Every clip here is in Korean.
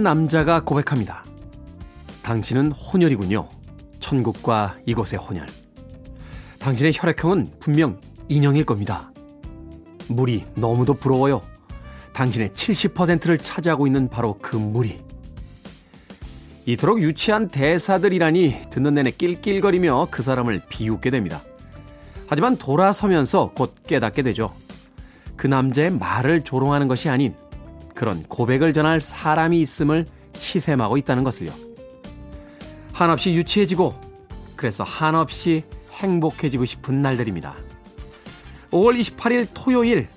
한 남자가 고백합니다. 당신은 혼혈이군요. 천국과 이곳의 혼혈. 당신의 혈액형은 분명 인형일 겁니다. 물이 너무도 부러워요. 당신의 70%를 차지하고 있는 바로 그 물이. 이토록 유치한 대사들이라니 듣는 내내 낄낄거리며 그 사람을 비웃게 됩니다. 하지만 돌아서면서 곧 깨닫게 되죠. 그 남자의 말을 조롱하는 것이 아닌 그런 고백을 전할 사람이 있음을 시샘하고 있다는 것을요. 한없이 유치해지고 그래서 한없이 행복해지고 싶은 날들입니다. 5월 28일 토요일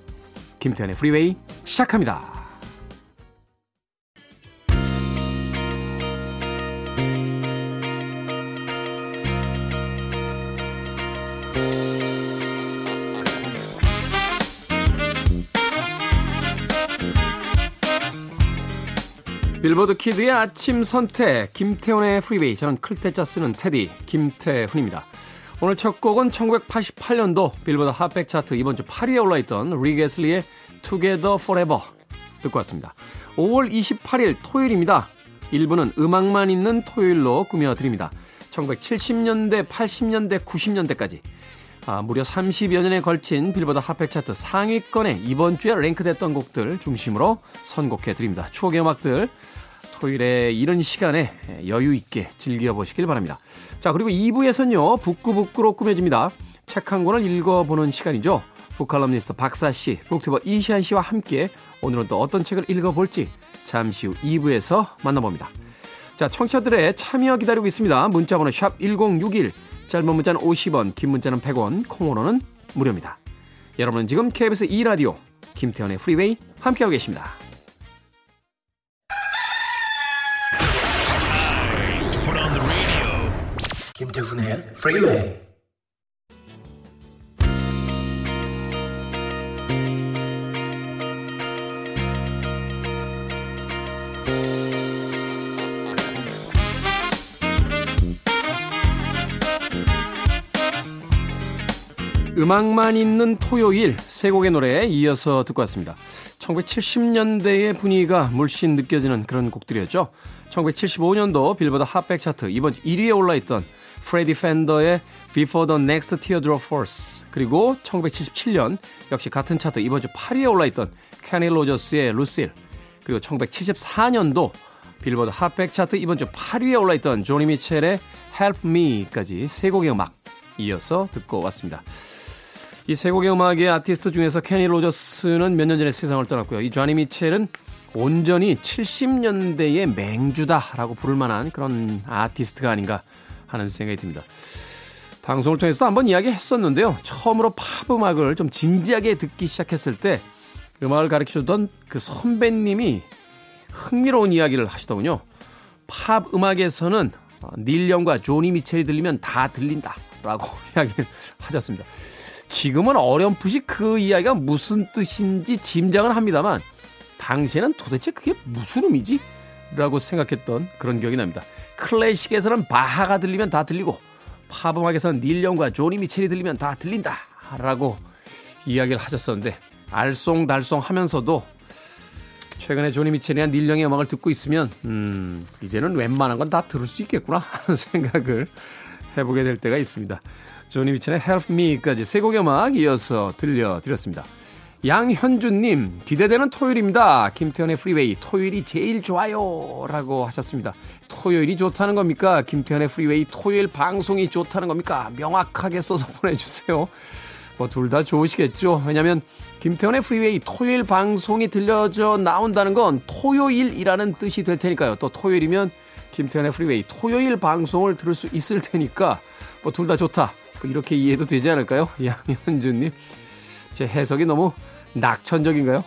김태현의 프리웨이 시작합니다. 빌보드 키드의 아침 선택 김태훈의 프리웨이 저는 클 태 자 쓰는 태디 김태훈입니다. 오늘 첫 곡은 1988년도 빌보드 핫백 차트 이번 주 8위에 올라있던 릭 애슬리의 Together Forever 듣고 왔습니다. 5월 28일 토요일입니다. 1부는 음악만 있는 토요일로 꾸며드립니다. 1970년대, 80년대, 90년대까지 아, 무려 30여 년에 걸친 빌보드 핫백 차트 상위권에 이번 주에 랭크됐던 곡들 중심으로 선곡해 드립니다. 추억의 음악들 토요일에 이런 시간에 여유 있게 즐겨보시길 바랍니다. 자, 그리고 2부에서는요, 북구북구로 꾸며집니다. 책 한 권을 읽어보는 시간이죠. 북칼럼니스트 박사 씨, 북튜버 이시안 씨와 함께 오늘은 또 어떤 책을 읽어볼지 잠시 후 2부에서 만나봅니다. 자, 청취자들의 참여 기다리고 있습니다. 문자번호 샵 1061, 짧은 문자는 50원, 긴 문자는 100원, 콩으로는 무료입니다. 여러분은 지금 KBS 2라디오 김태현의 프리웨이 함께하고 계십니다. 김태훈의 프리웨이 음악만 있는 토요일 세 곡의 노래에 이어서 듣고 왔습니다. 1970년대의 분위기가 물씬 느껴지는 그런 곡들이었죠. 1975년도 빌보드 핫백 차트 이번 주 1위에 올라있던 프레디 펜더의 Before the Next Teardrop Falls 그리고 1977년 역시 같은 차트 이번 주 8위에 올라있던 케니 로저스의 루실 그리고 1974년도 빌보드 핫백 차트 이번 주 8위에 올라있던 조니 미첼의 Help Me까지 세 곡의 음악 이어서 듣고 왔습니다. 이 세 곡의 음악의 아티스트 중에서 캐니 로저스는 몇 년 전에 세상을 떠났고요. 이 조니 미첼은 온전히 70년대의 맹주다라고 부를 만한 그런 아티스트가 아닌가 하는 생각이 듭니다. 방송을 통해서도 한번 이야기 했었는데요. 처음으로 팝 음악을 좀 진지하게 듣기 시작했을 때 음악을 가르쳐주던 그 선배님이 흥미로운 이야기를 하시더군요. 팝 음악에서는 닐 영과 조니 미첼이 들리면 다 들린다. 라고 이야기를 하셨습니다. 지금은 어렴풋이 그 이야기가 무슨 뜻인지 짐작은 합니다만, 당시에는 도대체 그게 무슨 의미지? 라고 생각했던 그런 기억이 납니다. 클래식에서는 바하가 들리면 다 들리고 팝 음악에서는 닐 영과 조니 미첼이 들리면 다 들린다 라고 이야기를 하셨었는데 알쏭달쏭 하면서도 최근에 조니 미첼이나 닐 영의 음악을 듣고 있으면 음 이제는 웬만한 건 다 들을 수 있겠구나 하는 생각을 해보게 될 때가 있습니다. 조니 미첼의 Help Me까지 세 곡의 음악 이어서 들려드렸습니다. 양현주님, 기대되는 토요일입니다. 김태훈의 프리웨이, 토요일이 제일 좋아요. 라고 하셨습니다. 토요일이 좋다는 겁니까? 김태훈의 프리웨이, 토요일 방송이 좋다는 겁니까? 명확하게 써서 보내주세요. 뭐, 둘 다 좋으시겠죠? 왜냐면, 김태훈의 프리웨이, 토요일 방송이 들려져 나온다는 건 토요일이라는 뜻이 될 테니까요. 또 토요일이면, 김태훈의 프리웨이, 토요일 방송을 들을 수 있을 테니까, 뭐, 둘 다 좋다. 뭐 이렇게 이해도 되지 않을까요? 양현주님. 제 해석이 너무 낙천적인가요?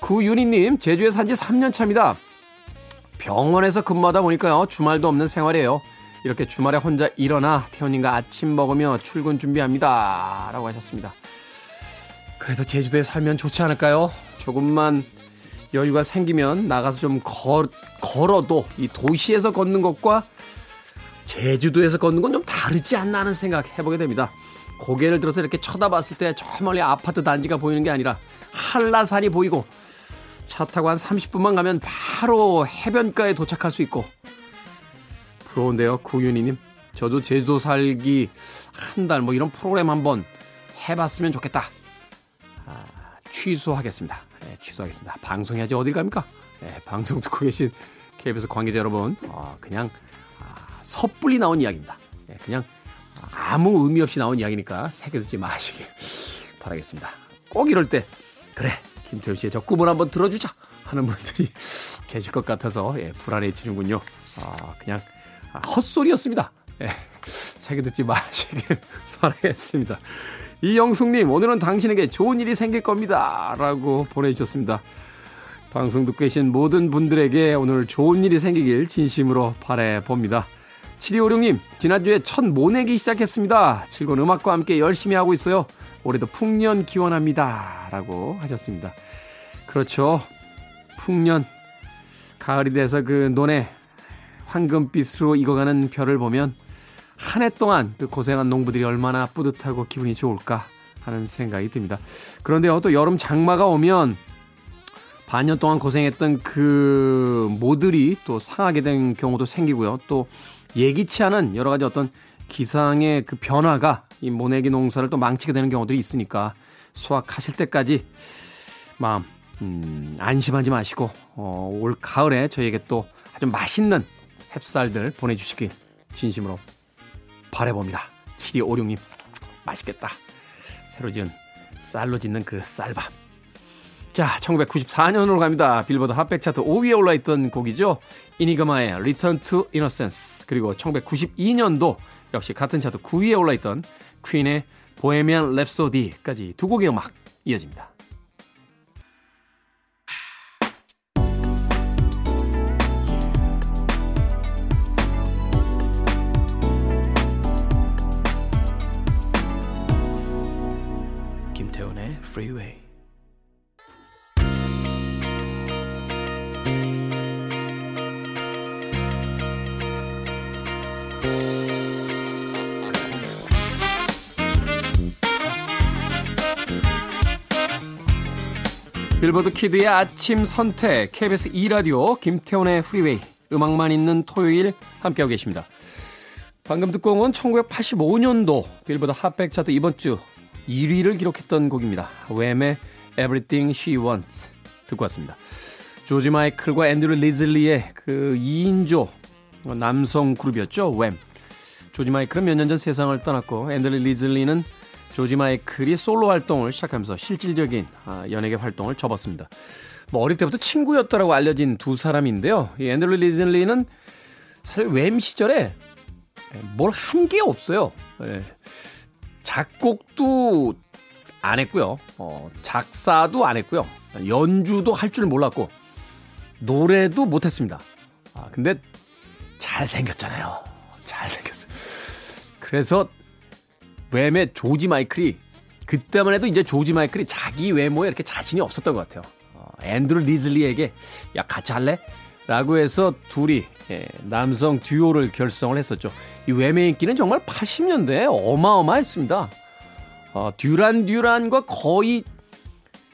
구윤희님, 제주에 산지 3년 차입니다. 병원에서 근무하다 보니까요, 주말도 없는 생활이에요. 이렇게 주말에 혼자 일어나 태훈님과 아침 먹으며 출근 준비합니다. 라고 하셨습니다. 그래도 제주도에 살면 좋지 않을까요? 조금만 여유가 생기면 나가서 좀 걸, 걸어도 이 도시에서 걷는 것과 제주도에서 걷는 건 좀 다르지 않나 하는 생각 해보게 됩니다. 고개를 들어서 이렇게 쳐다봤을 때 저 멀리 아파트 단지가 보이는 게 아니라 한라산이 보이고 차 타고 한 30분만 가면 바로 해변가에 도착할 수 있고 부러운데요, 구윤희님. 저도 제주도 살기 한 달 뭐 이런 프로그램 한번 해봤으면 좋겠다. 아, 취소하겠습니다. 네, 취소하겠습니다. 방송해야지 어딜 갑니까? 네, 방송 듣고 계신 KBS 관계자 여러분, 어, 그냥 아, 섣불리 나온 이야기입니다. 네, 그냥 아무 의미 없이 나온 이야기니까 새겨듣지 마시길 바라겠습니다. 꼭 이럴 때 그래 김태우 씨의 저 꿈을 한번 들어주자 하는 분들이 계실 것 같아서 예, 불안해지는군요. 아, 그냥 아, 헛소리였습니다. 예, 새겨듣지 마시길 바라겠습니다. 이영숙님, 오늘은 당신에게 좋은 일이 생길 겁니다. 라고 보내주셨습니다. 방송 듣고 계신 모든 분들에게 오늘 좋은 일이 생기길 진심으로 바래봅니다. 7256님, 지난주에 첫 모내기 시작했습니다. 즐거운 음악과 함께 열심히 하고 있어요. 올해도 풍년 기원합니다. 라고 하셨습니다. 그렇죠. 풍년. 가을이 돼서 그 논에 황금빛으로 익어가는 별을 보면 한 해 동안 그 고생한 농부들이 얼마나 뿌듯하고 기분이 좋을까 하는 생각이 듭니다. 그런데요, 또 여름 장마가 오면 반년 동안 고생했던 그 모들이 또 상하게 된 경우도 생기고요. 또 예기치 않은 여러 가지 어떤 기상의 그 변화가 이 모내기 농사를 또 망치게 되는 경우들이 있으니까 수확하실 때까지 마음 음, 안심하지 마시고 어, 올 가을에 저희에게 또 아주 맛있는 햅쌀들 보내주시길 진심으로 바래봅니다. 7256님 맛있겠다. 새로 지은 쌀로 짓는 그 쌀밥. 자, 1994년으로 갑니다. 빌보드 핫백 차트 5위에 올라있던 곡이죠. 이니그마의 Return to Innocence. 그리고 1992년도 역시 같은 차트 9위에 올라있던 퀸의 보헤미안 랩소디까지 두 곡의 음악 이어집니다. 빌보드 키드의 아침 선택 KBS 2라디오 김태훈의 프리웨이 음악만 있는 토요일 함께하고 계십니다. 방금 듣고 온 1985년도 빌보드 핫백 차트 이번 주 1위를 기록했던 곡입니다. 웸의 Everything She Wants 듣고 왔습니다. 조지 마이클과 앤드류 리즐리의 그 2인조 남성 그룹이었죠. 웸. 조지 마이클은 몇 년 전 세상을 떠났고 앤드류 리즐리는 조지 마이클이 솔로 활동을 시작하면서 실질적인 아, 연예계 활동을 접었습니다. 뭐 어릴 때부터 친구였다라고 알려진 두 사람인데요. 이 앤드류 리즐리는 사실 웸 시절에 뭘 한 게 없어요. 예. 작곡도 안 했고요. 어, 작사도 안 했고요. 연주도 할 줄 몰랐고 노래도 못 했습니다. 아, 근데 잘생겼잖아요. 잘생겼어요. 그래서 웸의 조지 마이클이 그때만 해도 이제 조지 마이클이 자기 외모에 이렇게 자신이 없었던 것 같아요. 어, 앤드루 리즐리에게 야 같이 할래? 라고 해서 둘이 예, 남성 듀오를 결성을 했었죠. 이 웸의 인기는 정말 80년대에 어마어마했습니다. 어, 듀란 듀란과 거의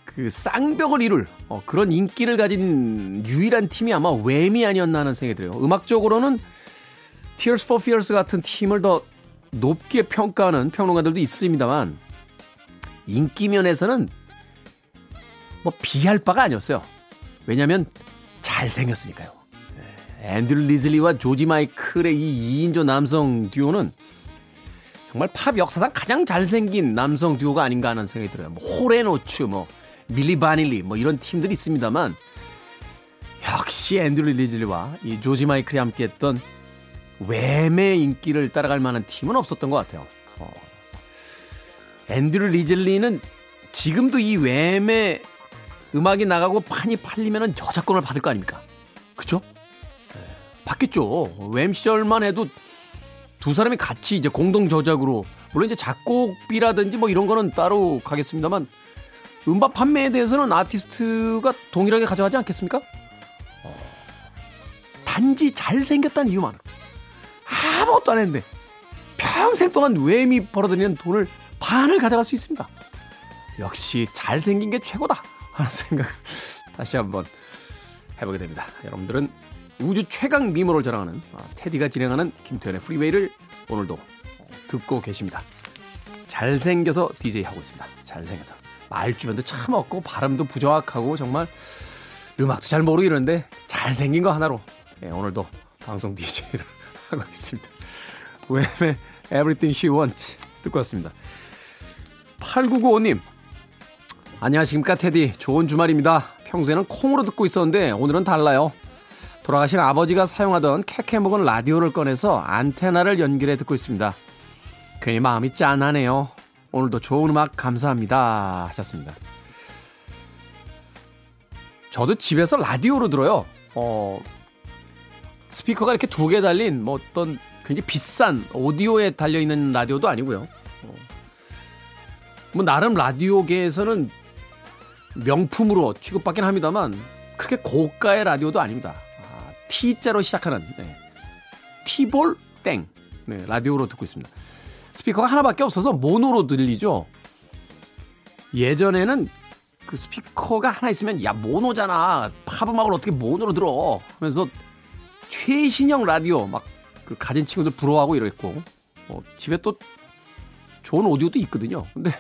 그 쌍벽을 이룰 어, 그런 인기를 가진 유일한 팀이 아마 웸이 아니었나 하는 생각이 들어요. 음악적으로는 Tears for Fears 같은 팀을 더 높게 평가하는 평론가들도 있습니다만 인기 면에서는 뭐 비할 바가 아니었어요. 왜냐하면 잘생겼으니까요. 네. 앤드류 리즐리와 조지 마이클의 이 2인조 남성 듀오는 정말 팝 역사상 가장 잘생긴 남성 듀오가 아닌가 하는 생각이 들어요. 뭐 홀 앤 오츠, 뭐 밀리 바닐리, 뭐 이런 팀들이 있습니다만 역시 앤드류 리즐리와 이 조지 마이클이 함께했던 웸의 인기를 따라갈 만한 팀은 없었던 것 같아요. 어. 앤드류 리즐리는 지금도 이 웸의 음악이 나가고 판이 팔리면 저작권을 받을 거 아닙니까? 그죠? 네. 받겠죠. 웸 시절만 해도 두 사람이 같이 이제 공동 저작으로 물론 이제 작곡비라든지 뭐 이런 거는 따로 가겠습니다만 음반 판매에 대해서는 아티스트가 동일하게 가져가지 않겠습니까? 어. 단지 잘생겼다는 이유만으로. 아무것도 안 했는데 평생 동안 웸이 벌어들이는 돈을 반을 가져갈 수 있습니다. 역시 잘생긴 게 최고다 하는 생각 다시 한번 해보게 됩니다. 여러분들은 우주 최강 미모를 자랑하는 아, 테디가 진행하는 김태현의 프리웨이를 오늘도 듣고 계십니다. 잘생겨서 DJ 하고 있습니다. 잘생겨서. 말주변도 참 없고 발음도 부정확하고 정말 음악도 잘 모르고 이러는데 잘생긴 거 하나로 예, 오늘도 방송 DJ를 하고 있습니다. 웹의 Everything She Wants 듣고 왔습니다. 8995님 안녕하십니까 테디 좋은 주말입니다. 평소에는 콩으로 듣고 있었는데 오늘은 달라요. 돌아가신 아버지가 사용하던 캐캐 먹은 라디오를 꺼내서 안테나를 연결해 듣고 있습니다. 괜히 마음이 짠하네요. 오늘도 좋은 음악 감사합니다. 하셨습니다. 저도 집에서 라디오로 들어요. 어, 스피커가 이렇게 두 개 달린 뭐 어떤 굉장히 비싼 오디오에 달려있는 라디오도 아니고요. 어, 뭐 나름 라디오계에서는 명품으로 취급받긴 합니다만 그렇게 고가의 라디오도 아닙니다. 아, T자로 시작하는 네. T볼 땡 네, 라디오로 듣고 있습니다. 스피커가 하나밖에 없어서 모노로 들리죠. 예전에는 그 스피커가 하나 있으면 야 모노잖아 팝 음악을 어떻게 모노로 들어 하면서 최신형 라디오 막 그 가진 친구들 부러워하고 이랬고 어, 집에 또 좋은 오디오도 있거든요. 근데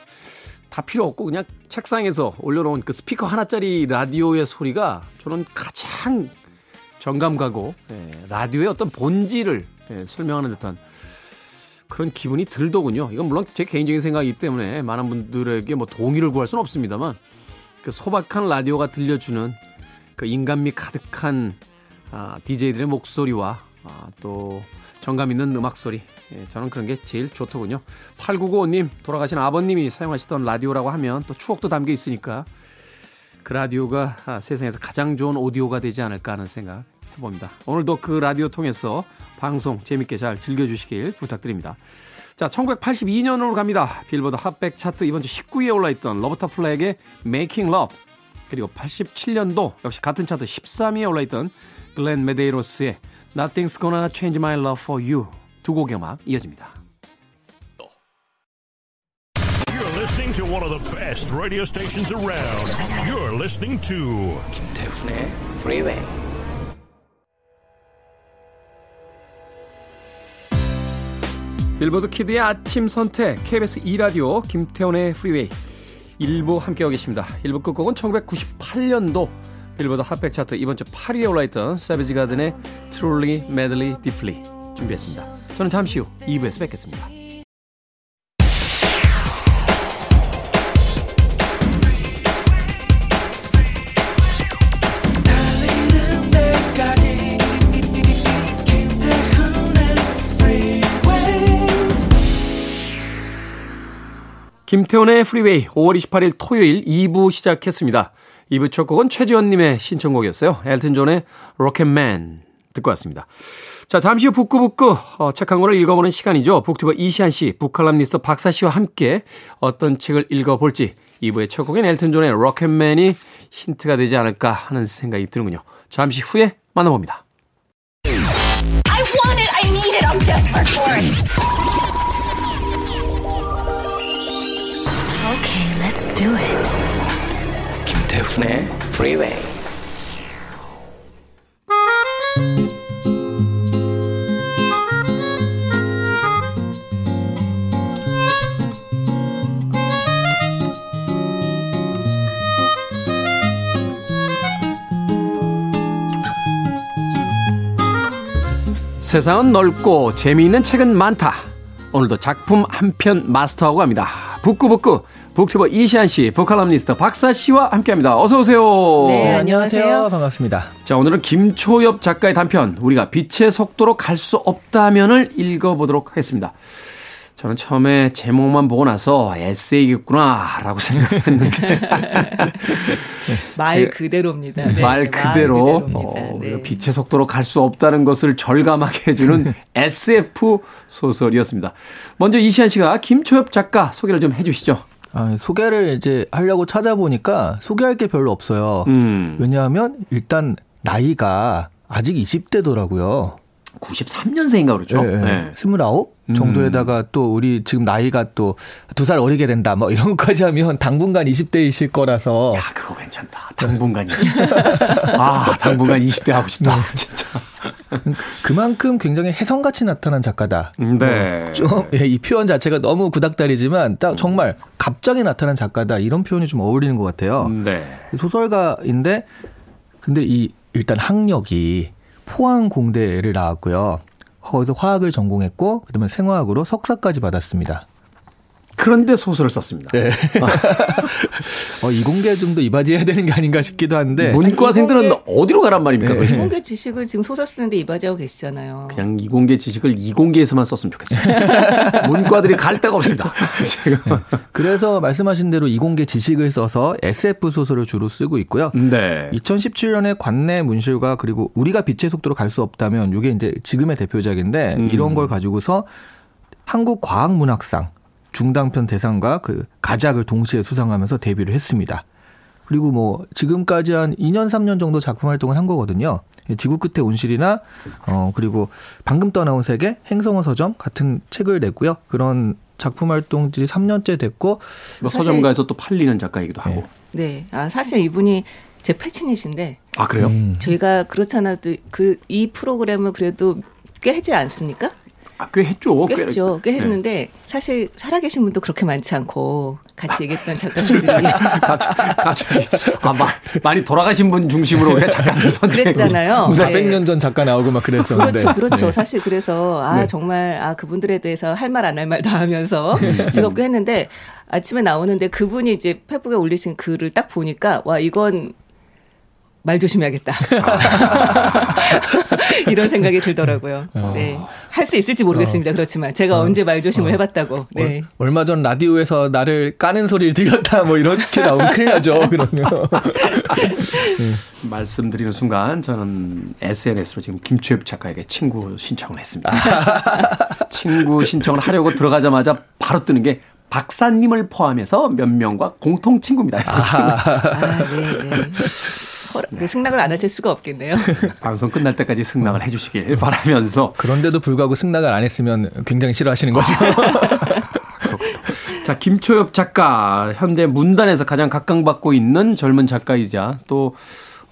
다 필요 없고 그냥 책상에서 올려놓은 그 스피커 하나짜리 라디오의 소리가 저는 가장 정감 가고 예, 라디오의 어떤 본질을 예, 설명하는 듯한 그런 기분이 들더군요. 이건 물론 제 개인적인 생각이기 때문에 많은 분들에게 뭐 동의를 구할 수는 없습니다만 그 소박한 라디오가 들려주는 그 인간미 가득한 아, DJ들의 목소리와 아, 또 정감 있는 음악 소리. 예, 저는 그런 게 제일 좋더군요. 8995님, 돌아가신 아버님이 사용하시던 라디오라고 하면 또 추억도 담겨 있으니까 그 라디오가 아, 세상에서 가장 좋은 오디오가 되지 않을까 하는 생각 해봅니다. 오늘도 그 라디오 통해서 방송 재밌게 잘 즐겨주시길 부탁드립니다. 자, 1982년으로 갑니다. 빌보드 핫백 차트 이번 주 19위에 올라있던 로버타 플랙의 Making Love 그리고 87년도 역시 같은 차트 13위에 올라있던 글렌 메데이로스의 Nothing's Gonna Change My Love For You 두 곡의 음악 이어집니다. You're listening to one of the best radio stations around. You're listening to 김태훈의 Freeway. 빌보드 키드의 아침 선택 KBS 2 라디오 김태훈의 프리웨이 1부 함께하고 계십니다. 1부 끝곡은 1998년도 빌보드 핫백 차트 이번 주 8위에 올라있던 세비지 가든의 Truly Madly Deeply 준비했습니다. 저는 잠시 후 2부에서 뵙겠습니다. 김태훈의 프리웨이 5월 28일 토요일 2부 시작했습니다. 2부 첫 곡은 최지원님의 신청곡이었어요. 엘튼 존의 Rocket Man 듣고 왔습니다. 자, 잠시 후 북구북구 어, 책한 권을 읽어보는 시간이죠. 북튜버 이시안 씨, 북칼럼니스트 박사 씨와 함께 어떤 책을 읽어볼지 2부의 첫 곡인 엘튼 존의 Rocket Man이 힌트가 되지 않을까 하는 생각이 드는군요. 잠시 후에 만나봅니다. I want it. I need it. I'm desperate for it. Okay, let's do it. 김태훈의 Freeway. 세상은 넓고 재미있는 책은 많다. 오늘도 작품 한 편 마스터하고 갑니다. 북구북구 북튜버 이시안 씨, 북칼럼니스트 박사 씨와 함께합니다. 어서 오세요. 네, 안녕하세요. 반갑습니다. 자, 오늘은 김초엽 작가의 단편 우리가 빛의 속도로 갈 수 없다면을 읽어보도록 하겠습니다. 저는 처음에 제목만 보고 나서 에세이겠구나라고 생각했는데 말 제- 그대로입니다. 네, 말 그대로 그대로입니다. 어, 네. 빛의 속도로 갈 수 없다는 것을 절감하게 해주는 SF 소설이었습니다. 먼저 이시안 씨가 김초엽 작가 소개를 좀 해주시죠. 아, 소개를 이제 하려고 찾아보니까 소개할 게 별로 없어요. 음. 왜냐하면 일단 나이가 아직 20대더라고요. 93년생인가 그렇죠? 예, 예. 네. 29 음. 정도에다가 또 우리 지금 나이가 또 두 살 어리게 된다 뭐 이런 것까지 하면 당분간 20대이실 거라서 야, 그거 괜찮다. 당분간 20대. 아, 당분간 20대 하고 싶다. 네. 진짜. 그만큼 굉장히 혜성같이 나타난 작가다. 네. 좀이 표현 자체가 너무 구닥다리지만 딱 정말 갑자기 나타난 작가다 이런 표현이 좀 어울리는 것 같아요. 네. 소설가인데 근데 이 일단 학력이 포항 공대를 나왔고요. 거기서 화학을 전공했고 그다음에 생화학으로 석사까지 받았습니다. 그런데 소설을 썼습니다. 네. 어, 이공계 좀더 이바지해야 되는 게 아닌가 싶기도 한데 문과생들은 어디로 가란 말입니까? 네. 이공계 지식을 지금 소설 쓰는데 이바지하고 계시잖아요. 그냥 이공계 지식을 이공계에서만 썼으면 좋겠어요. 문과들이 갈 데가 없습니다. 지금. 그래서 말씀하신 대로 이공계 지식을 써서 SF 소설을 주로 쓰고 있고요. 네. 2017년에 관내 문실과 그리고 우리가 빛의 속도로 갈 수 없다면 이게 이제 지금의 대표작인데 음. 이런 걸 가지고서 한국 과학문학상 중단편 대상과 그 가작을 동시에 수상하면서 데뷔를 했습니다. 그리고 뭐 지금까지 한 2년 3년 정도 작품 활동을 한 거거든요. 지구 끝의 온실이나 어 그리고 방금 떠나온 세계 행성어 서점 같은 책을 냈고요. 그런 작품 활동들이 3년째 됐고 뭐 서점가에서 또 팔리는 작가이기도 하고. 네. 아, 사실 이분이 제 패친이신데 아, 그래요? 음. 저희가 그렇잖아도 그 이 프로그램을 그래도 꽤 하지 않습니까? 아, 꽤 했죠. 꽤 했죠. 꽤 네. 했는데 사실 살아계신 분도 그렇게 많지 않고 같이 얘기했던 작가들이 갑자기, 갑자기 아, 마, 많이 돌아가신 분 중심으로 그냥 작가들 선택. 그랬잖아요. 무슨 네. 100년 전 작가 나오고 막 그랬었는데. 그렇죠, 그렇죠. 네. 사실 그래서 아 네. 정말 아 그분들에 대해서 할 말 안 할 말 다 하면서 네. 즐겁게 했는데 아침에 나오는데 그분이 이제 페북에 올리신 글을 딱 보니까 와 이건 말 조심해야겠다. 이런 생각이 들더라고요. 네. 할 수 있을지 모르겠습니다. 그렇지만 제가 언제 말 조심을 해봤다고. 네. 얼 마 전 라디오에서 나를 까는 소리를 들렸다 뭐 이렇게 나오면 큰일 나죠. 그러면. 말씀드리는 순간 저는 SNS로 지금 김추엽 작가에게 친구 신청을 했습니다. 친구 신청을 하려고 들어가자마자 바로 뜨는 게 박사님을 포함해서 몇 명과 공통 친구입니다. 아, 네, 네. 허락- 그 승낙을 안 하실 수가 없겠네요. 방송 끝날 때까지 승낙을 해주시길 바라면서 그런데도 불구하고 승낙을 안 했으면 굉장히 싫어하시는 거죠. 자 김초엽 작가 현대 문단에서 가장 각광받고 있는 젊은 작가이자 또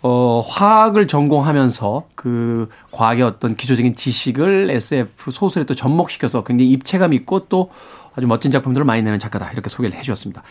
어, 화학을 전공하면서 그 과학의 어떤 기초적인 지식을 SF 소설에 또 접목시켜서 굉장히 입체감 있고 또 아주 멋진 작품들을 많이 내는 작가다 이렇게 소개를 해 주셨습니다.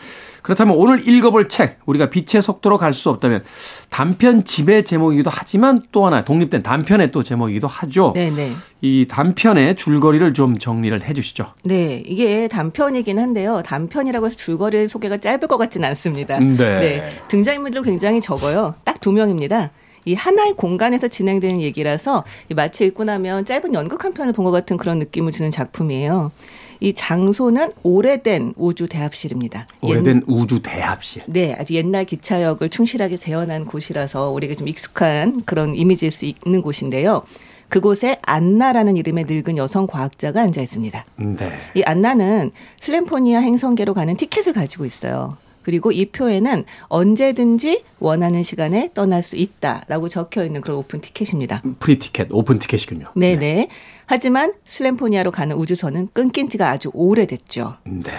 그렇다면 오늘 읽어볼 책 우리가 빛의 속도로 갈 수 없다면 단편 집의 제목이기도 하지만 또 하나 독립된 단편의 또 제목이기도 하죠. 네, 네. 이 단편의 줄거리를 좀 정리를 해 주시죠. 네, 이게 단편이긴 한데요. 단편이라고 해서 줄거리 소개가 짧을 것 같지는 않습니다. 네. 등장인물도 굉장히 적어요. 딱 두 명입니다. 이 하나의 공간에서 진행되는 얘기라서 이 마치 읽고 나면 짧은 연극 한 편을 본 것 같은 그런 느낌을 주는 작품이에요. 이 장소는 오래된 우주 대합실입니다. 오래된 우주 대합실. 네, 아주 옛날 기차역을 충실하게 재현한 곳이라서 우리에게 좀 익숙한 그런 이미지일 수 있는 곳인데요. 그곳에 안나라는 이름의 늙은 여성 과학자가 앉아 있습니다. 네. 이 안나는 슬램포니아 행성계로 가는 티켓을 가지고 있어요. 그리고 이 표에는 언제든지 원하는 시간에 떠날 수 있다라고 적혀 있는 그런 오픈 티켓입니다. 프리 티켓, 오픈 티켓이군요. 네네. 하지만 슬렌포니아로 가는 우주선은 끊긴 지가 아주 오래됐죠. 네.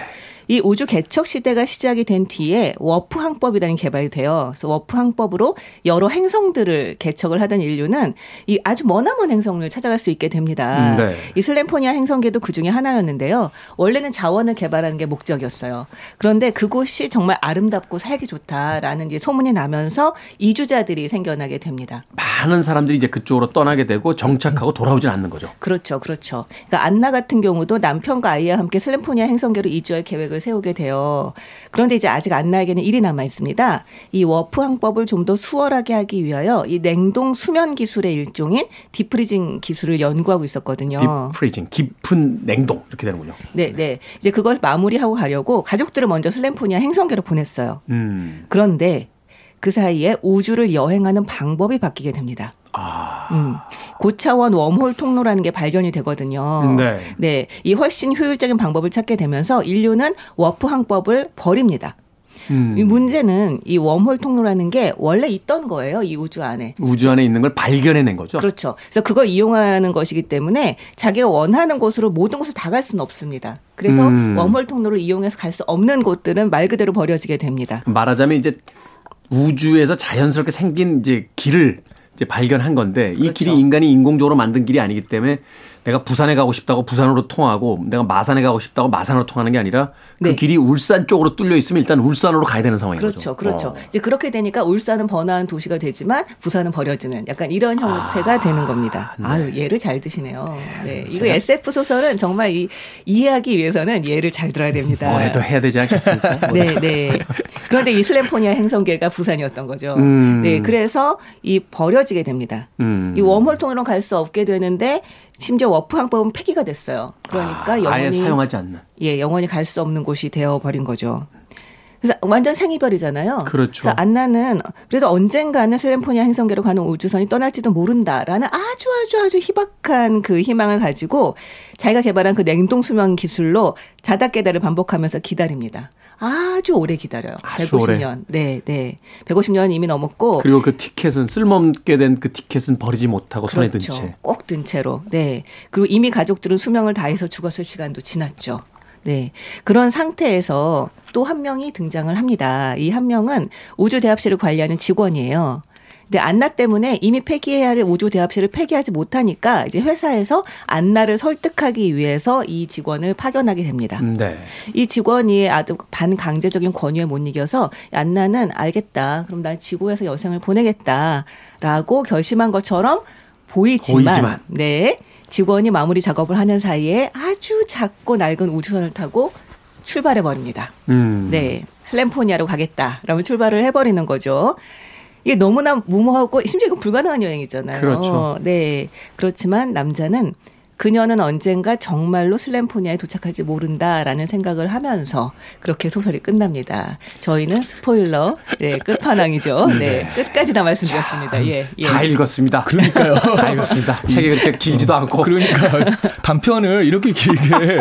이 우주 개척 시대가 시작이 된 뒤에 워프 항법이라는 게 개발이 돼요. 그래서 워프 항법으로 여러 행성들을 개척을 하던 인류는 이 아주 머나먼 행성을 찾아갈 수 있게 됩니다. 음, 네. 이 슬렌포니아 행성계도 그 중에 하나였는데요. 원래는 자원을 개발하는 게 목적이었어요. 그런데 그곳이 정말 아름답고 살기 좋다라는 이제 소문이 나면서 이주자들이 생겨나게 됩니다. 많은 사람들이 이제 그쪽으로 떠나게 되고 정착하고 돌아오진 않는 거죠. 그렇죠, 그렇죠. 그러니까 안나 같은 경우도 남편과 아이와 함께 슬렌포니아 행성계로 이주할 계획을 세우게 돼요. 그런데 이제 아직 안나에게는 일이 남아 있습니다. 이 워프 항법을 좀 더 수월하게 하기 위하여 이 냉동 수면 기술의 일종인 deep freezing 기술을 연구하고 있었거든요. Deep freezing, 깊은 냉동 이렇게 되는군요. 네, 네. 이제 그걸 마무리하고 가려고 가족들을 먼저 슬렌포니아 행성계로 보냈어요. 음. 그런데 그 사이에 우주를 여행하는 방법이 바뀌게 됩니다. 음, 고차원 웜홀 통로라는 게 발견이 되거든요. 네. 이 훨씬 효율적인 방법을 찾게 되면서 인류는 워프 항법을 버립니다. 음. 이 문제는 이 웜홀 통로라는 게 원래 있던 거예요. 이 우주 안에. 우주 안에 있는 걸 발견해낸 거죠. 그렇죠. 그래서 그걸 이용하는 것이기 때문에 자기가 원하는 곳으로 모든 곳을 다 갈 수는 없습니다. 그래서 음. 웜홀 통로를 이용해서 갈 수 없는 곳들은 말 그대로 버려지게 됩니다. 말하자면 이제 우주에서 자연스럽게 생긴 이제 길을 이제 발견한 건데 이 그렇죠. 길이 인간이 인공적으로 만든 길이 아니기 때문에 내가 부산에 가고 싶다고 부산으로 통하고 내가 마산에 가고 싶다고 마산으로 통하는 게 아니라 그 네. 길이 울산 쪽으로 뚫려 있으면 일단 울산으로 가야 되는 상황인 그렇죠, 거죠. 그렇죠. 어. 이제 그렇게 되니까 울산은 번화한 도시가 되지만 부산은 버려지는 약간 이런 형태가 되는 겁니다. 네. 아유 예를 잘 드시네요. 네, 이거 SF 소설은 정말 이, 이해하기 위해서는 예를 잘 들어야 됩니다. 뭐래도 해야 되지 않겠습니까? 네, 네. 그런데 이 슬렌포니아 행성계가 부산이었던 거죠. 음. 네, 그래서 이 버려지게 됩니다. 음. 이 웜홀 통로로 갈수 없게 되는데 심지어 워프 항법은 폐기가 됐어요. 그러니까 아, 영원히 아예 사용하지 않는. 예, 영원히 갈 수 없는 곳이 되어 버린 거죠. 그래서 완전 생이별이잖아요. 그렇죠. 그래서 안나는 그래도 언젠가는 슬렌포니아 행성계로 가는 우주선이 떠날지도 모른다라는 아주 아주 아주 희박한 그 희망을 가지고 자기가 개발한 그 냉동 수면 기술로 자다 깨다를 반복하면서 기다립니다. 아주 오래 기다려요. 아주 150년. 네, 네. 150년 이미 넘었고 그리고 그 티켓은 쓸모없게 된 그 티켓은 버리지 못하고 손에 든 채. 꼭 든 채로. 네. 그리고 이미 가족들은 수명을 다해서 죽었을 시간도 지났죠. 네. 그런 상태에서 또 한 명이 등장을 합니다. 이 한 명은 우주대합실을 관리하는 직원이에요. 근데 안나 때문에 이미 폐기해야 할 우주 대합실을 폐기하지 못하니까 이제 회사에서 안나를 설득하기 위해서 이 직원을 파견하게 됩니다. 네. 이 직원이 아주 반강제적인 권유에 못 이겨서 안나는 알겠다. 그럼 난 지구에서 여생을 보내겠다라고 결심한 것처럼 보이지만, 보이지만. 네. 직원이 마무리 작업을 하는 사이에 아주 작고 낡은 우주선을 타고 출발해 버립니다. 음. 네. 슬램포니아로 가겠다. 라면 출발을 해버리는 거죠. 이게 너무나 무모하고 심지어 이건 불가능한 여행이잖아요. 그렇죠. 네. 그렇지만 남자는 그녀는 언젠가 정말로 슬램포니아에 도착할지 모른다라는 생각을 하면서 그렇게 소설이 끝납니다. 저희는 스포일러 네, 끝판왕이죠. 네. 끝까지 다 말씀드렸습니다. 예. 예. 다 읽었습니다. 그러니까요. 다 읽었습니다. 책이 그렇게 길지도 않고. 그러니까 단편을 이렇게 길게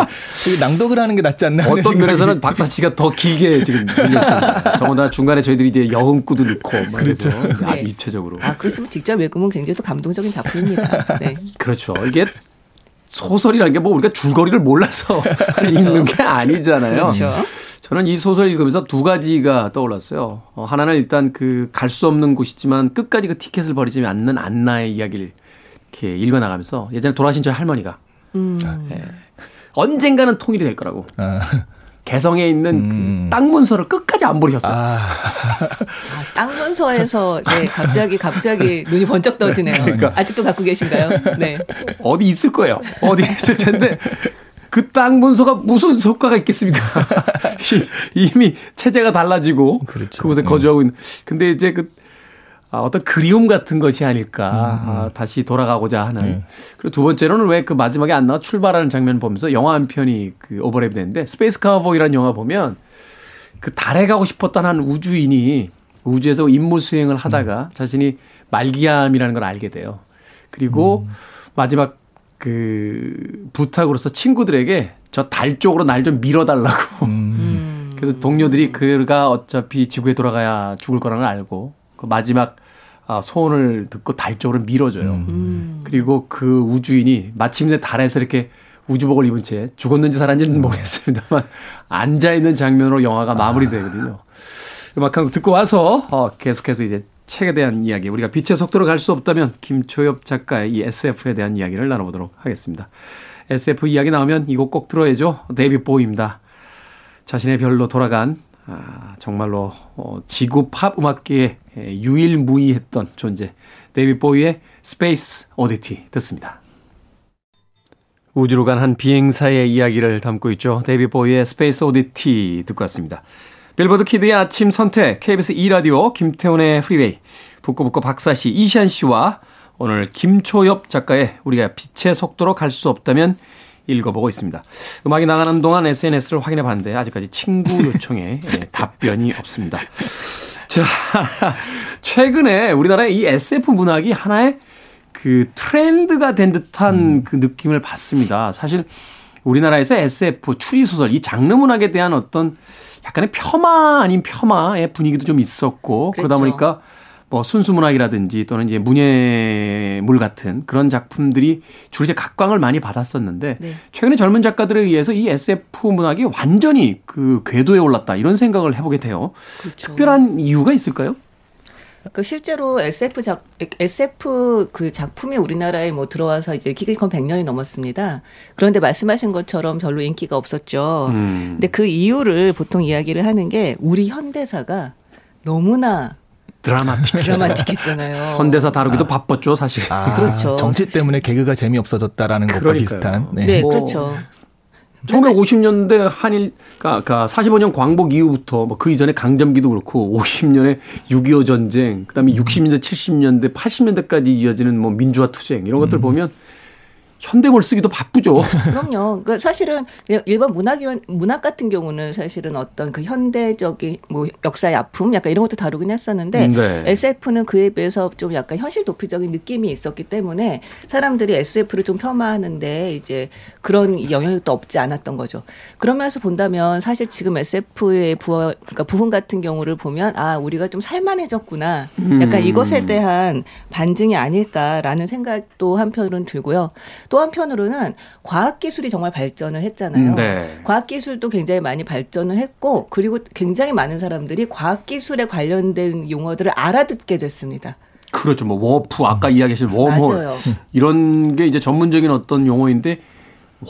낭독을 하는 게 낫지 않나 어떤 생각이- 면에서는 박사 씨가 더 길게 지금 읽었습니다. 더군다나 중간에 저희들이 이제 여흥구도 넣고 막 그래서 아주 네. 입체적으로. 아, 그렇지만 직접 읽으면 굉장히 또 감동적인 작품입니다. 네. 그렇죠. 이게 소설이라는 게 뭐 우리가 줄거리를 몰라서 읽는 게 아니잖아요. 그렇죠. 저는 이 소설 읽으면서 두 가지가 떠올랐어요. 어, 하나는 일단 그 갈 수 없는 곳이지만 끝까지 그 티켓을 버리지 않는 안나의 이야기를 이렇게 읽어나가면서 예전에 돌아가신 저희 할머니가 음. 예, 언젠가는 통일이 될 거라고. 아, 개성에 있는 그땅 문서를 끝까지 안 버리셨어요. 아, 아, 땅 문서에서 네, 갑자기 갑자기 눈이 번쩍 떠지네요. 그러니까. 아직도 갖고 계신가요? 네. 어디 있을 거예요. 어디 있을 텐데 그땅 문서가 무슨 효과가 있겠습니까? 이- 이미 체제가 달라지고 그렇죠. 그곳에 거주하고 있는. 근데 이제 그 아, 어떤 그리움 같은 것이 아닐까. 아, 다시 돌아가고자 하는. 네. 그리고 두 번째로는 왜 그 마지막에 안나가 출발하는 장면 보면서 영화 한 편이 그 오버랩이 되는데 스페이스 카우보이라는 영화 보면 그 달에 가고 싶었던 한 우주인이 우주에서 임무 수행을 하다가 자신이 말기암이라는 걸 알게 돼요. 그리고 마지막 그 부탁으로서 친구들에게 저 달 쪽으로 날 좀 밀어달라고. 그래서 동료들이 그가 어차피 지구에 돌아가야 죽을 거라는 걸 알고 그 마지막 아, 소원을 듣고 달 쪽으로 밀어줘요. 그리고 그 우주인이 마침내 달에서 이렇게 우주복을 입은 채 죽었는지 살았는지는 모르겠습니다만 앉아 있는 장면으로 영화가 마무리되거든요. 음악 한 곡 듣고 와서 어, 계속해서 이제 책에 대한 이야기, 우리가 빛의 속도로 갈 수 없다면 김초엽 작가의 이 SF에 대한 이야기를 나눠보도록 하겠습니다. SF 이야기 나오면 이 곡 꼭 들어야죠. 데이비드 보위입니다. 자신의 별로 돌아간 아, 정말로 어, 지구 팝 음악계에 에, 유일무이했던 존재 데이비드 보위의 Space Oddity 듣습니다. 우주로 간 한 비행사의 이야기를 담고 있죠. 데이비드 보위의 Space Oddity 듣고 왔습니다. 빌보드 키드의 아침 선택 KBS 2라디오 김태훈의 프리웨이 북구북구 박사씨 이시한 씨와 오늘 김초엽 작가의 우리가 빛의 속도로 갈 수 없다면 읽어보고 있습니다. 음악이 나가는 동안 SNS를 확인해 봤는데 아직까지 친구 요청에 예, 답변이 없습니다. 자, 최근에 우리나라의 이 SF 문학이 하나의 그 트렌드가 된 듯한 그 느낌을 받습니다. 사실 우리나라에서 SF, 추리소설, 이 장르 문학에 대한 어떤 약간의 폄하 아닌 폄하의 분위기도 좀 있었고 그러다 그랬죠. 보니까 뭐 순수 문학이라든지 또는 이제 문예물 같은 그런 작품들이 주로 이제 각광을 많이 받았었는데 네. 최근에 젊은 작가들에 의해서 이 SF 문학이 완전히 그 궤도에 올랐다 이런 생각을 해보게 돼요. 그렇죠. 특별한 이유가 있을까요? 그 실제로 SF 작 SF 그 작품이 우리나라에 뭐 들어와서 이제 기기건 100년이 넘었습니다. 그런데 말씀하신 것처럼 별로 인기가 없었죠. 음. 근데 그 이유를 보통 이야기를 하는 게 우리 현대사가 너무나 드라마틱. 드라마틱했잖아요. 현대사 다루기도 바빴죠, 사실. 아, 그렇죠. 정치 때문에 개그가 재미 없어졌다라는 것과 그러니까요. 비슷한. 네, 뭐 그렇죠. 1950년대 한일, 그러니까 45년 광복 이후부터 뭐 그 이전에 강점기도 그렇고 50년에 6.25 전쟁, 그 다음에 60년대, 70년대, 80년대까지 이어지는 뭐 민주화 투쟁 이런 것들 보면 현대물 쓰기도 바쁘죠. 그럼요. 그 사실은 일반 문학이란 문학 같은 경우는 사실은 어떤 그 현대적인 뭐 역사의 아픔 약간 이런 것도 다루긴 했었는데 네. SF는 그에 비해서 좀 약간 현실 도피적인 느낌이 있었기 때문에 사람들이 SF를 좀 폄하하는데 이제 그런 영향력도 없지 않았던 거죠. 그러면서 본다면 사실 지금 SF의 부어 그러니까 부분 같은 경우를 보면 아 우리가 좀 살만해졌구나. 약간 음. 이것에 대한 반증이 아닐까라는 생각도 한편으로는 들고요. 또 한편으로는 과학 기술이 정말 발전을 했잖아요. 네. 과학 기술도 굉장히 많이 발전을 했고 그리고 굉장히 많은 사람들이 과학 기술에 관련된 용어들을 알아듣게 됐습니다. 그렇죠. 뭐 워프, 아까 이야기하신 웜홀. 맞아요. 이런 게 이제 전문적인 어떤 용어인데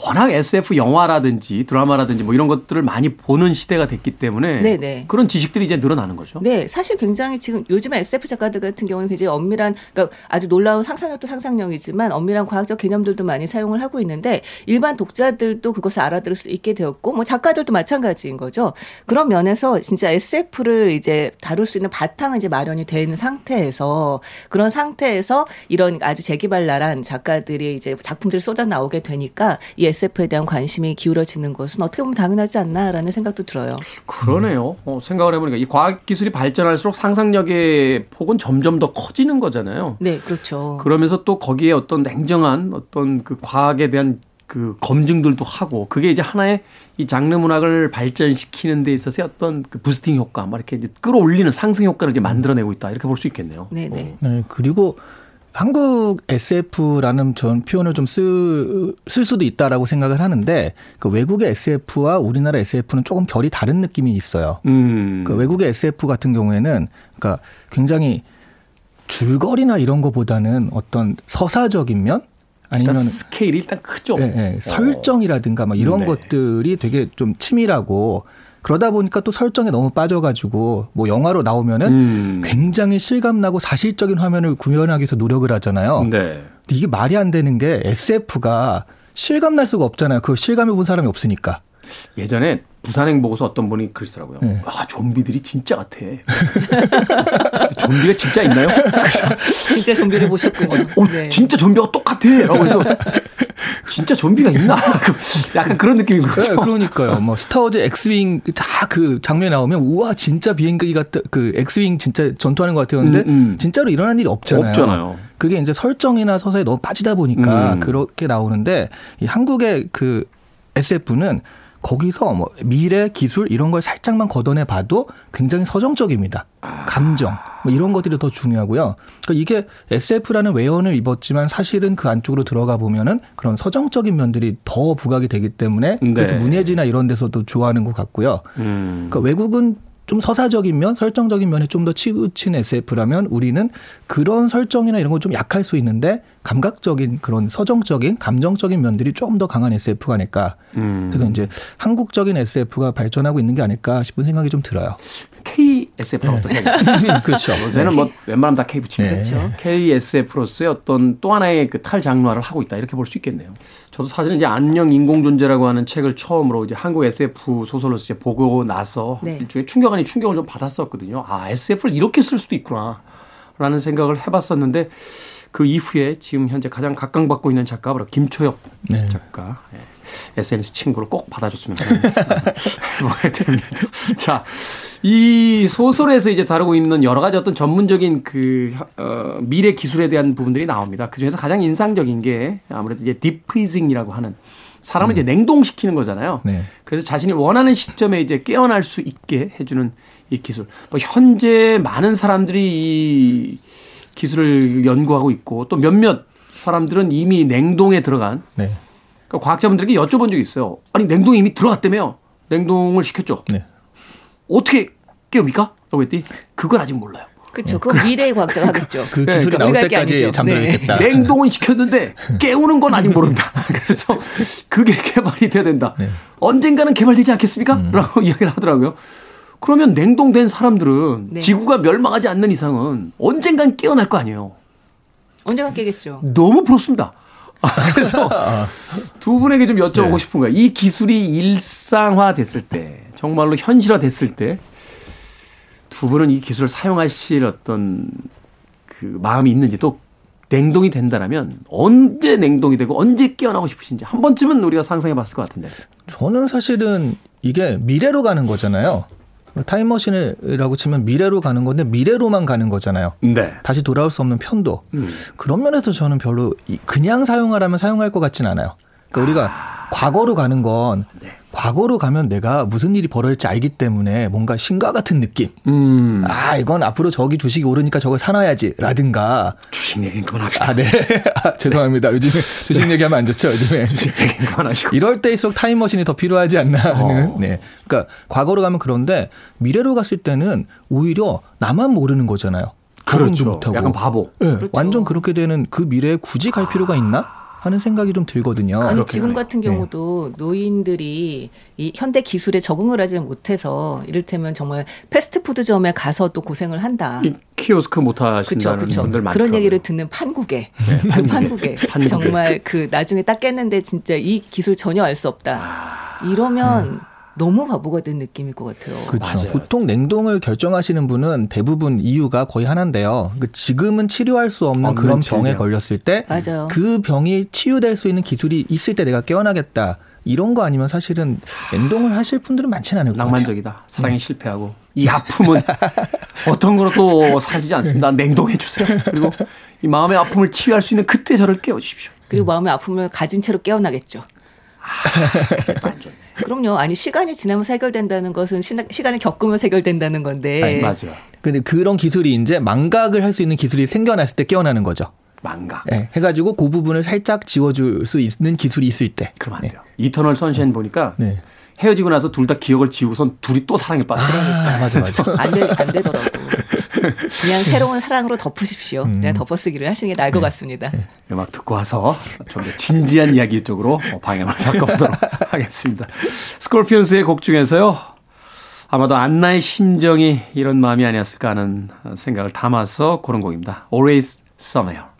워낙 SF 영화라든지 드라마라든지 뭐 이런 것들을 많이 보는 시대가 됐기 때문에 네네. 그런 지식들이 이제 늘어나는 거죠. 네, 사실 굉장히 지금 요즘에 SF 작가들 같은 경우는 굉장히 엄밀한, 그러니까 아주 놀라운 상상력도 상상력이지만 엄밀한 과학적 개념들도 많이 사용을 하고 있는데 일반 독자들도 그것을 알아들을 수 있게 되었고 뭐 작가들도 마찬가지인 거죠. 그런 면에서 진짜 SF를 이제 다룰 수 있는 바탕은 이제 마련이 된 상태에서 그런 상태에서 이런 아주 재기발랄한 작가들이 이제 작품들이 쏟아 나오게 되니까 이 SF에 대한 관심이 기울어지는 것은 어떻게 보면 당연하지 않나라는 생각도 들어요. 그러네요. 어, 생각을 해보니까 이 과학 기술이 발전할수록 상상력의 폭은 점점 더 커지는 거잖아요. 네, 그렇죠. 그러면서 또 거기에 어떤 냉정한 어떤 그 과학에 대한 그 검증들도 하고 그게 이제 하나의 이 장르 문학을 발전시키는 데 있어서의 어떤 그 부스팅 효과, 막 이렇게 이제 끌어올리는 상승 효과를 이제 만들어내고 있다 이렇게 볼 수 있겠네요. 네, 네. 네, 그리고 한국 SF라는 전 표현을 좀 쓸 수도 있다라고 생각을 하는데 그 외국의 SF와 우리나라 SF는 조금 결이 다른 느낌이 있어요. 음. 그 외국의 SF 같은 경우에는 그러니까 굉장히 줄거리나 이런 거보다는 어떤 서사적인 면 아니면 스케일이 일단 크죠. 예, 예. 설정이라든가 막 이런 네. 것들이 되게 좀 치밀하고 그러다 보니까 또 설정에 너무 빠져가지고 뭐 영화로 나오면은 음. 굉장히 실감나고 사실적인 화면을 구현하기 위해서 노력을 하잖아요. 네. 근데 이게 말이 안 되는 게 SF가 실감 날 수가 없잖아요. 그 실감해 본 사람이 없으니까. 예전에 부산행 보고서 어떤 분이 그러시더라고요. 네. 아, 좀비들이 진짜 같아. 좀비가 진짜 있나요? 진짜 좀비를 보셨군요. 어, 네. 진짜 좀비가 똑같아. 라고 해서 진짜 좀비가 있나? 약간 그런 느낌인 거죠. 네, 그러니까요. 뭐 스타워즈 엑스윙 다 그 장면에 나오면 우와 진짜 비행기 같다. 그 엑스윙 진짜 전투하는 것 같았는데 음, 음. 진짜로 일어난 일이 없잖아요. 없잖아요. 그게 이제 설정이나 서사에 너무 빠지다 보니까 음. 그렇게 나오는데 이 한국의 그 SF는 거기서 뭐 미래 기술 이런 걸 살짝만 걷어내 봐도 굉장히 서정적입니다. 감정 뭐 이런 것들이 더 중요하고요. 그러니까 이게 SF라는 외연을 입었지만 사실은 그 안쪽으로 들어가 보면은 그런 서정적인 면들이 더 부각이 되기 때문에 그래서 네. 문예지나 이런 데서도 좋아하는 것 같고요. 음. 그러니까 외국은 좀 서사적인 면, 설정적인 면에 좀 더 치우친 SF라면 우리는 그런 설정이나 이런 건좀 약할 수 있는데 감각적인 그런 서정적인 감정적인 면들이 조금 더 강한 SF가 아닐까. 음. 그래서 이제 한국적인 SF가 발전하고 있는 게 아닐까 싶은 생각이 좀 들어요. KSF라고 또 해요. 그렇죠. 요새는 뭐 웬만하면 다 K 붙입니다. 네. 그렇죠. KSF로서의 어떤 또 하나의 그 탈장르화를 하고 있다 이렇게 볼 수 있겠네요. 저도 사실 이제 안녕 인공존재라고 하는 책을 처음으로 이제 한국 SF 소설로서 이제 보고 나서 네. 일종의 충격 아닌 충격을 좀 받았었거든요. 아 SF를 이렇게 쓸 수도 있구나라는 생각을 해봤었는데 그 이후에 지금 현재 가장 각광받고 있는 작가 바로 김초엽 네. 작가. 예. SNS 친구를 꼭 받아줬으면 됩니다. 자, 이 소설에서 이제 다루고 있는 여러 가지 어떤 전문적인 그, 어, 미래 기술에 대한 부분들이 나옵니다. 그 중에서 가장 인상적인 게 아무래도 이제 딥프리징이라고 하는 사람을 이제 냉동시키는 거잖아요. 네. 그래서 자신이 원하는 시점에 이제 깨어날 수 있게 해주는 이 기술. 뭐 현재 많은 사람들이 이 기술을 연구하고 있고 또 몇몇 사람들은 이미 냉동에 들어간 네. 그러니까 과학자분들에게 여쭤본 적이 있어요. 아니 냉동에 이미 들어갔다며 냉동을 시켰죠. 네. 어떻게 깨웁니까? 라고 했더니 그건 아직 몰라요. 그렇죠. 그건 미래의 과학자가 하겠죠. 그 기술이 그러니까 나올 때까지 아니죠. 잠들어야겠다. 냉동은 시켰는데 깨우는 건 아직 모른다. 그래서 그게 개발이 돼야 된다. 네. 언젠가는 개발되지 않겠습니까? 음. 라고 이야기를 하더라고요. 그러면 냉동된 사람들은 네. 지구가 멸망하지 않는 이상은 언젠간 깨어날 거 아니에요. 언젠가 깨겠죠. 너무 부럽습니다. 아, 그래서 두 분에게 좀 여쭤보고 네. 싶은 거예요. 이 기술이 일상화 됐을 때, 정말로 현실화 됐을 때, 두 분은 이 기술을 사용하실 어떤 그 마음이 있는지 또 냉동이 된다라면 언제 냉동이 되고 언제 깨어나고 싶으신지 한 번쯤은 우리가 상상해 봤을 것 같은데. 저는 사실은 이게 미래로 가는 거잖아요. 타임머신이라고 치면 미래로 가는 건데 미래로만 가는 거잖아요. 네. 다시 돌아올 수 없는 편도. 음. 그런 면에서 저는 별로 이- 그냥 사용하라면 사용할 것 같진 않아요. 그러니까 우리가 과거로 가는 건 네. 과거로 가면 내가 무슨 일이 벌어질지 알기 때문에 뭔가 신과 같은 느낌. 음. 아, 이건 앞으로 저기 주식이 오르니까 저걸 사놔야지. 라든가. 주식 얘기는 그만합시다. 아, 네. 아, 죄송합니다. 요즘에 주식 얘기하면 안 좋죠. 요즘에. 주식 얘기는 그만하시고. 이럴 때일수록 타임머신이 더 필요하지 않나 하는. 네. 그러니까 과거로 가면 그런데 미래로 갔을 때는 오히려 나만 모르는 거잖아요. 그렇죠. 못하고. 약간 바보. 네, 완전 그렇게 되는 그 미래에 굳이 갈 필요가 있나 하는 생각이 좀 들거든요. 아니, 지금. 같은 경우도 노인들이 이 현대 기술에 적응을 하지 못해서 이를테면 정말 패스트푸드점에 가서 또 고생을 한다. 이 키오스크 못 하신다는 그렇죠. 분들 많더라고요. 그런 얘기를 듣는 판국에, 그 판국에. 판국에 판국에. 정말 그 나중에 딱 깼는데 진짜 이 기술 전혀 알 수 없다. 이러면 너무 바보가 된 느낌일 것 같아요. 그렇죠. 맞아요. 보통 냉동을 결정하시는 분은 대부분 이유가 거의 하나인데요. 그 지금은 치료할 수 없는 없는 그런. 병에 걸렸을 때 맞아요. 그 병이 치유될 수 있는 기술이 있을 때 내가 깨어나겠다. 이런 거 아니면 사실은 냉동을 하실 분들은 많지는 않을 것 같아요. 낭만적이다. 사랑에 실패하고 이 아픔은 어떤 거로 또 사라지지 않습니다. 냉동해 주세요. 그리고 이 마음의 아픔을 치유할 수 있는 그때 저를 깨워 주십시오. 그리고 마음의 아픔을 가진 채로 깨어나겠죠. 안 좋네. 그럼요. 아니 시간이 지나면서 해결된다는 것은 시, 시간을 겪으면서 해결된다는 건데. 아니, 맞아요. 근데 그런 기술이 이제 망각을 할 수 있는 기술이 생겨났을 때 깨어나는 거죠. 망가. 예, 해가지고 그 부분을 살짝 지워줄 수 있는 기술이 있을 때. 그러면 안 돼요. 이터널 선샤인 보니까 네. 헤어지고 나서 둘 다 기억을 지우고선 둘이 또 사랑에 빠져요. 아, 맞아, 맞아. 안, 되, 안 되더라고. 그냥 새로운 사랑으로 덮으십시오. 음. 그냥 덮어쓰기를 하시는 게 나을 네. 것 같습니다. 음악 듣고 와서 좀 더 진지한 이야기 쪽으로 방향을 바꿔보도록 하겠습니다. 스콜피언스의 곡 중에서요. 아마도 안나의 심정이 이런 마음이 아니었을까 하는 생각을 담아서 고른 곡입니다. Always Somewhere.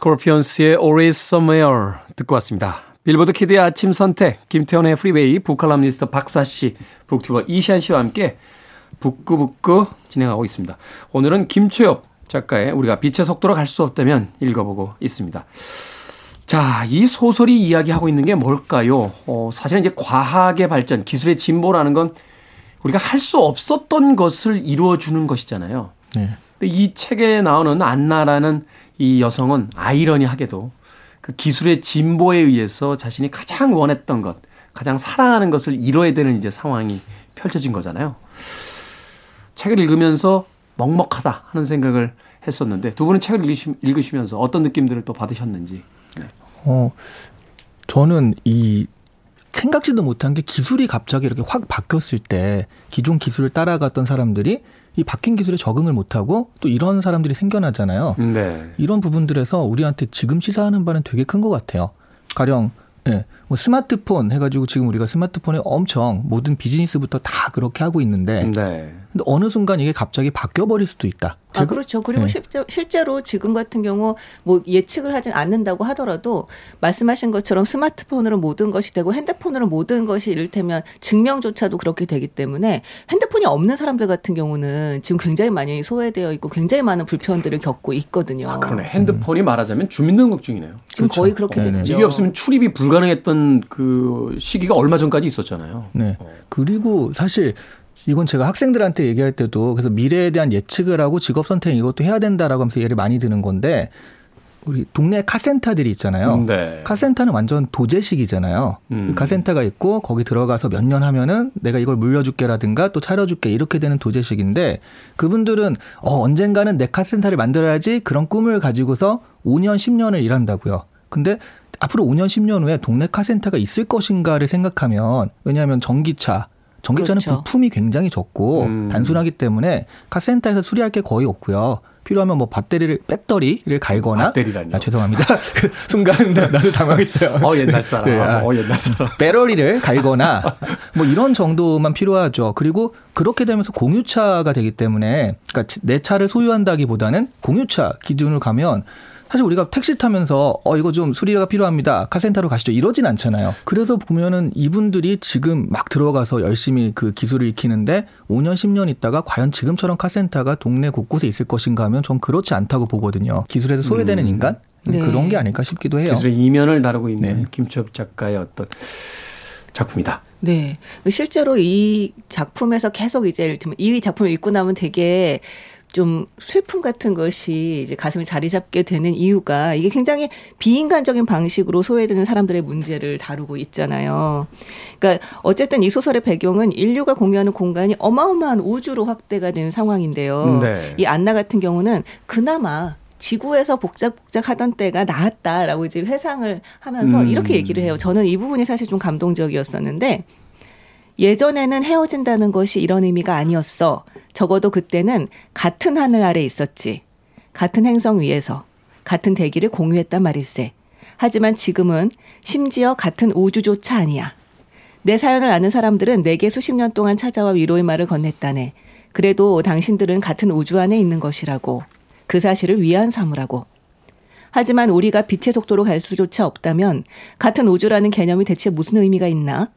스콜피언스의 Always Somewhere 듣고 왔습니다. 빌보드 키드의 아침 선택, 김태훈의 프리웨이, 북칼럼니스트 박사 씨, 북튜버 이시한 씨와 함께 북구북구 진행하고 있습니다. 오늘은 김초엽 작가의 우리가 빛의 속도로 갈 수 없다면 읽어보고 있습니다. 자, 이 소설이 이야기하고 있는 게 뭘까요? 어, 사실은 이제 과학의 발전, 기술의 진보라는 건 우리가 할 수 없었던 것을 이루어주는 것이잖아요. 네. 근데 이 책에 나오는 안나라는 이 여성은 아이러니하게도 그 기술의 진보에 의해서 자신이 가장 원했던 것, 가장 사랑하는 것을 이뤄야 되는 이제 상황이 펼쳐진 거잖아요. 책을 읽으면서 먹먹하다 하는 생각을 했었는데 두 분은 책을 읽으시, 읽으시면서 어떤 느낌들을 또 받으셨는지. 어, 저는 이 생각지도 못한 게 기술이 갑자기 이렇게 확 바뀌었을 때 기존 기술을 따라갔던 사람들이 이 바뀐 기술에 적응을 못하고 또 이런 사람들이 생겨나잖아요. 네. 이런 부분들에서 우리한테 지금 시사하는 바는 되게 큰 것 같아요. 가령 예, 뭐 스마트폰 해가지고 지금 우리가 스마트폰에 엄청 모든 비즈니스부터 다 그렇게 하고 있는데 네. 근데 어느 순간 이게 갑자기 바뀌어 버릴 수도 있다. 아, 그렇죠. 그리고 네. 실제, 실제로 지금 같은 경우 뭐 예측을 하진 않는다고 하더라도 말씀하신 것처럼 스마트폰으로 모든 것이 되고 핸드폰으로 모든 것이 이를테면 증명조차도 그렇게 되기 때문에 핸드폰이 없는 사람들 같은 경우는 지금 굉장히 많이 소외되어 있고 굉장히 많은 불편들을 겪고 있거든요. 아, 그러네. 핸드폰이 말하자면 주민등록증이네요. 지금 거의 그렇게 네네. 됐죠. 이게 없으면 출입이 불가능했던 그 시기가 얼마 전까지 있었잖아요. 네. 그리고 사실 이건 제가 학생들한테 얘기할 때도 그래서 미래에 대한 예측을 하고 직업 선택 이것도 해야 된다라고 하면서 예를 많이 드는 건데 우리 동네 카센터들이 있잖아요. 네. 카센터는 완전 도제식이잖아요. 음. 그 카센터가 있고 거기 들어가서 몇 년 하면은 내가 이걸 물려줄게라든가 또 차려줄게 이렇게 되는 도제식인데 그분들은 어 언젠가는 내 카센터를 만들어야지 그런 꿈을 가지고서 5년 10년을 일한다고요. 근데 앞으로 5년 10년 후에 동네 카센터가 있을 것인가를 생각하면 왜냐하면 전기차 전기차는 그렇죠. 부품이 굉장히 적고 음. 단순하기 때문에 카센터에서 수리할 게 거의 없고요. 필요하면 뭐 배터리를 배터리를 갈거나 배터리라뇨. 아, 죄송합니다. 그 순간 나도 당황했어요. 어 옛날 사람. 네, 아. 어 옛날 사람. 배터리를 갈거나 뭐 이런 정도만 필요하죠. 그리고 그렇게 되면서 공유차가 되기 때문에 그러니까 내 차를 소유한다기보다는 공유차 기준으로 가면 사실 우리가 택시 타면서 어 이거 좀 수리가 필요합니다. 카센터로 가시죠. 이러진 않잖아요. 그래서 보면은 이분들이 지금 막 들어가서 열심히 그 기술을 익히는데 5년 10년 있다가 과연 지금처럼 카센터가 동네 곳곳에 있을 것인가 하면 전 그렇지 않다고 보거든요. 기술에서 소외되는 인간 네. 그런 게 아닐까 싶기도 해요. 기술의 이면을 다루고 있는 네. 김추엽 작가의 어떤 작품이다. 네. 실제로 이 작품에서 계속 이제 이 작품을 읽고 나면 되게 좀 슬픔 같은 것이 이제 가슴에 자리 잡게 되는 이유가 이게 굉장히 비인간적인 방식으로 소외되는 사람들의 문제를 다루고 있잖아요. 그러니까 어쨌든 이 소설의 배경은 인류가 공유하는 공간이 어마어마한 우주로 확대가 되는 상황인데요. 네. 이 안나 같은 경우는 그나마 지구에서 복작복작 하던 때가 나았다라고 이제 회상을 하면서 음. 이렇게 얘기를 해요. 저는 이 부분이 사실 좀 감동적이었었는데 예전에는 헤어진다는 것이 이런 의미가 아니었어. 적어도 그때는 같은 하늘 아래 있었지. 같은 행성 위에서 같은 대기를 공유했단 말일세. 하지만 지금은 심지어 같은 우주조차 아니야. 내 사연을 아는 사람들은 내게 수십 년 동안 찾아와 위로의 말을 건넸다네. 그래도 당신들은 같은 우주 안에 있는 것이라고. 그 사실을 위안 삼으라고. 하지만 우리가 빛의 속도로 갈 수조차 없다면 같은 우주라는 개념이 대체 무슨 의미가 있나?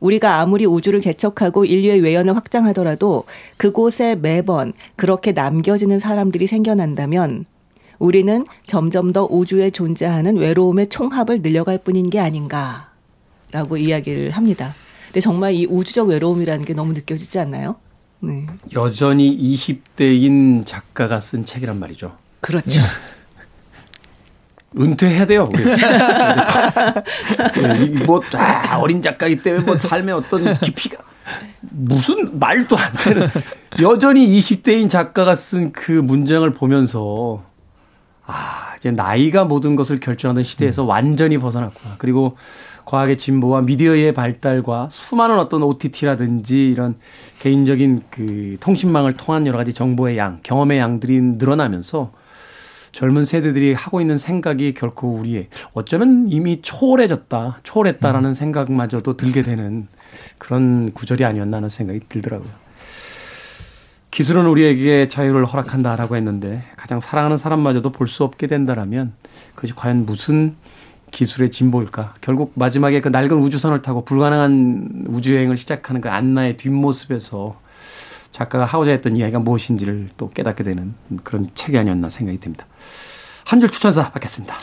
우리가 아무리 우주를 개척하고 인류의 외연을 확장하더라도 그곳에 매번 그렇게 남겨지는 사람들이 생겨난다면 우리는 점점 더 우주에 존재하는 외로움의 총합을 늘려갈 뿐인 게 아닌가라고 이야기를 합니다. 근데 정말 이 우주적 외로움이라는 게 너무 느껴지지 않나요? 네. 여전히 20대인 작가가 쓴 책이란 말이죠. 그렇죠. 은퇴해야 돼요. 네, 이뭐 아, 어린 작가이기 때문에 뭐 삶의 어떤 깊이가 무슨 말도 안 되는 여전히 20대인 작가가 쓴 그 문장을 보면서 아 이제 나이가 모든 것을 결정하는 시대에서 완전히 벗어났구나. 그리고 과학의 진보와 미디어의 발달과 수많은 어떤 OTT라든지 이런 개인적인 그 통신망을 통한 여러 가지 정보의 양, 경험의 양들이 늘어나면서 젊은 세대들이 하고 있는 생각이 결코 우리의 어쩌면 이미 초월해졌다, 초월했다라는 생각마저도 들게 되는 그런 구절이 아니었나 하는 생각이 들더라고요. 기술은 우리에게 자유를 허락한다라고 했는데 가장 사랑하는 사람마저도 볼 수 없게 된다라면 그것이 과연 무슨 기술의 진보일까? 결국 마지막에 그 낡은 우주선을 타고 불가능한 우주여행을 시작하는 그 안나의 뒷모습에서 작가가 하고자 했던 이야기가 무엇인지를 또 깨닫게 되는 그런 책이 아니었나 생각이 듭니다. 한 줄 추천사 받겠습니다.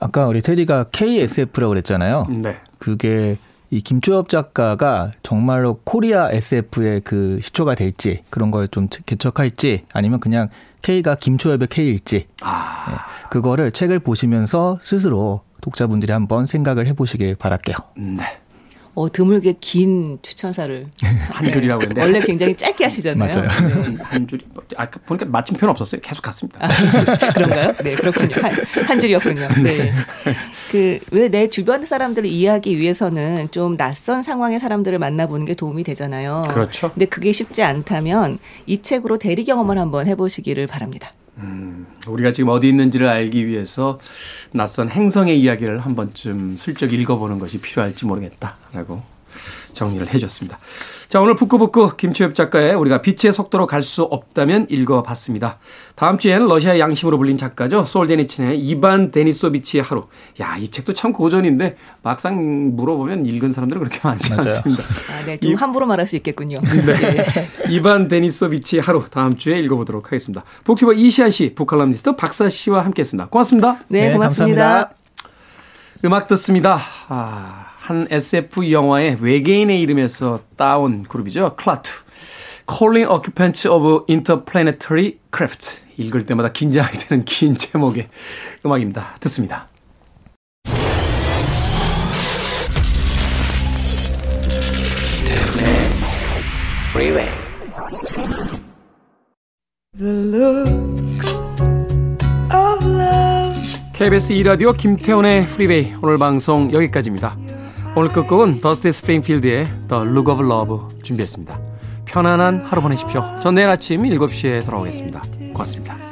아까 우리 테디가 KSF라고 그랬잖아요. 네. 그게 이 김초엽 작가가 정말로 코리아 SF의 그 시초가 될지 그런 걸 좀 개척할지 아니면 그냥 K가 김초엽의 K일지 아, 네, 그거를 책을 보시면서 스스로 독자분들이 한번 생각을 해보시길 바랄게요. 네. 어, 드물게 긴 추천사를 한 줄이라고 했는데 원래 굉장히 짧게 하시잖아요. 맞아요. 네. 한 줄이 뭐- 아그 보니까 마침표는 없었어요. 계속 갔습니다. 그런가요? 네, 그렇군요. 한, 한 줄이었군요. 네. 그, 왜 내 주변 사람들을 이해하기 위해서는 좀 낯선 상황의 사람들을 만나보는 게 도움이 되잖아요. 그렇죠. 근데 그게 쉽지 않다면 이 책으로 대리 경험을 한번 해보시기를 바랍니다. 우리가 지금 어디 있는지를 알기 위해서 낯선 행성의 이야기를 한 번쯤 슬쩍 읽어보는 것이 필요할지 모르겠다라고 정리를 해줬습니다. 자, 오늘 북구북구 김초엽 작가의 우리가 빛의 속도로 갈 수 없다면 읽어봤습니다. 다음 주엔 러시아 양심으로 불린 작가죠. 솔제니친의 이반 데니소비치의 하루. 야, 이 책도 참 고전인데 막상 물어보면 읽은 사람들은 그렇게 많지 맞아요. 않습니다. 아, 네, 좀 함부로 말할 수 있겠군요. 네. 이반 데니소비치의 하루 다음 주에 읽어보도록 하겠습니다. 북튜버 이시안 씨, 북칼럼니스트 박사 씨와 함께했습니다. 고맙습니다. 네, 네, 고맙습니다. 감사합니다. 음악 듣습니다. 아, 한 SF 영화의 외계인의 이름에서 따온 그룹이죠. 클라투. Calling Occupants of Interplanetary Craft. 읽을 때마다 긴장하게 되는 긴 제목의 음악입니다. 듣습니다. Freeway. KBS 2라디오 김태훈의 프리베이 오늘 방송 여기까지입니다. 오늘 끝곡은 더스티 스프링필드의 The Look of Love 준비했습니다. 편안한 하루 보내십시오. 전 내일 아침 7시에 돌아오겠습니다. 고맙습니다.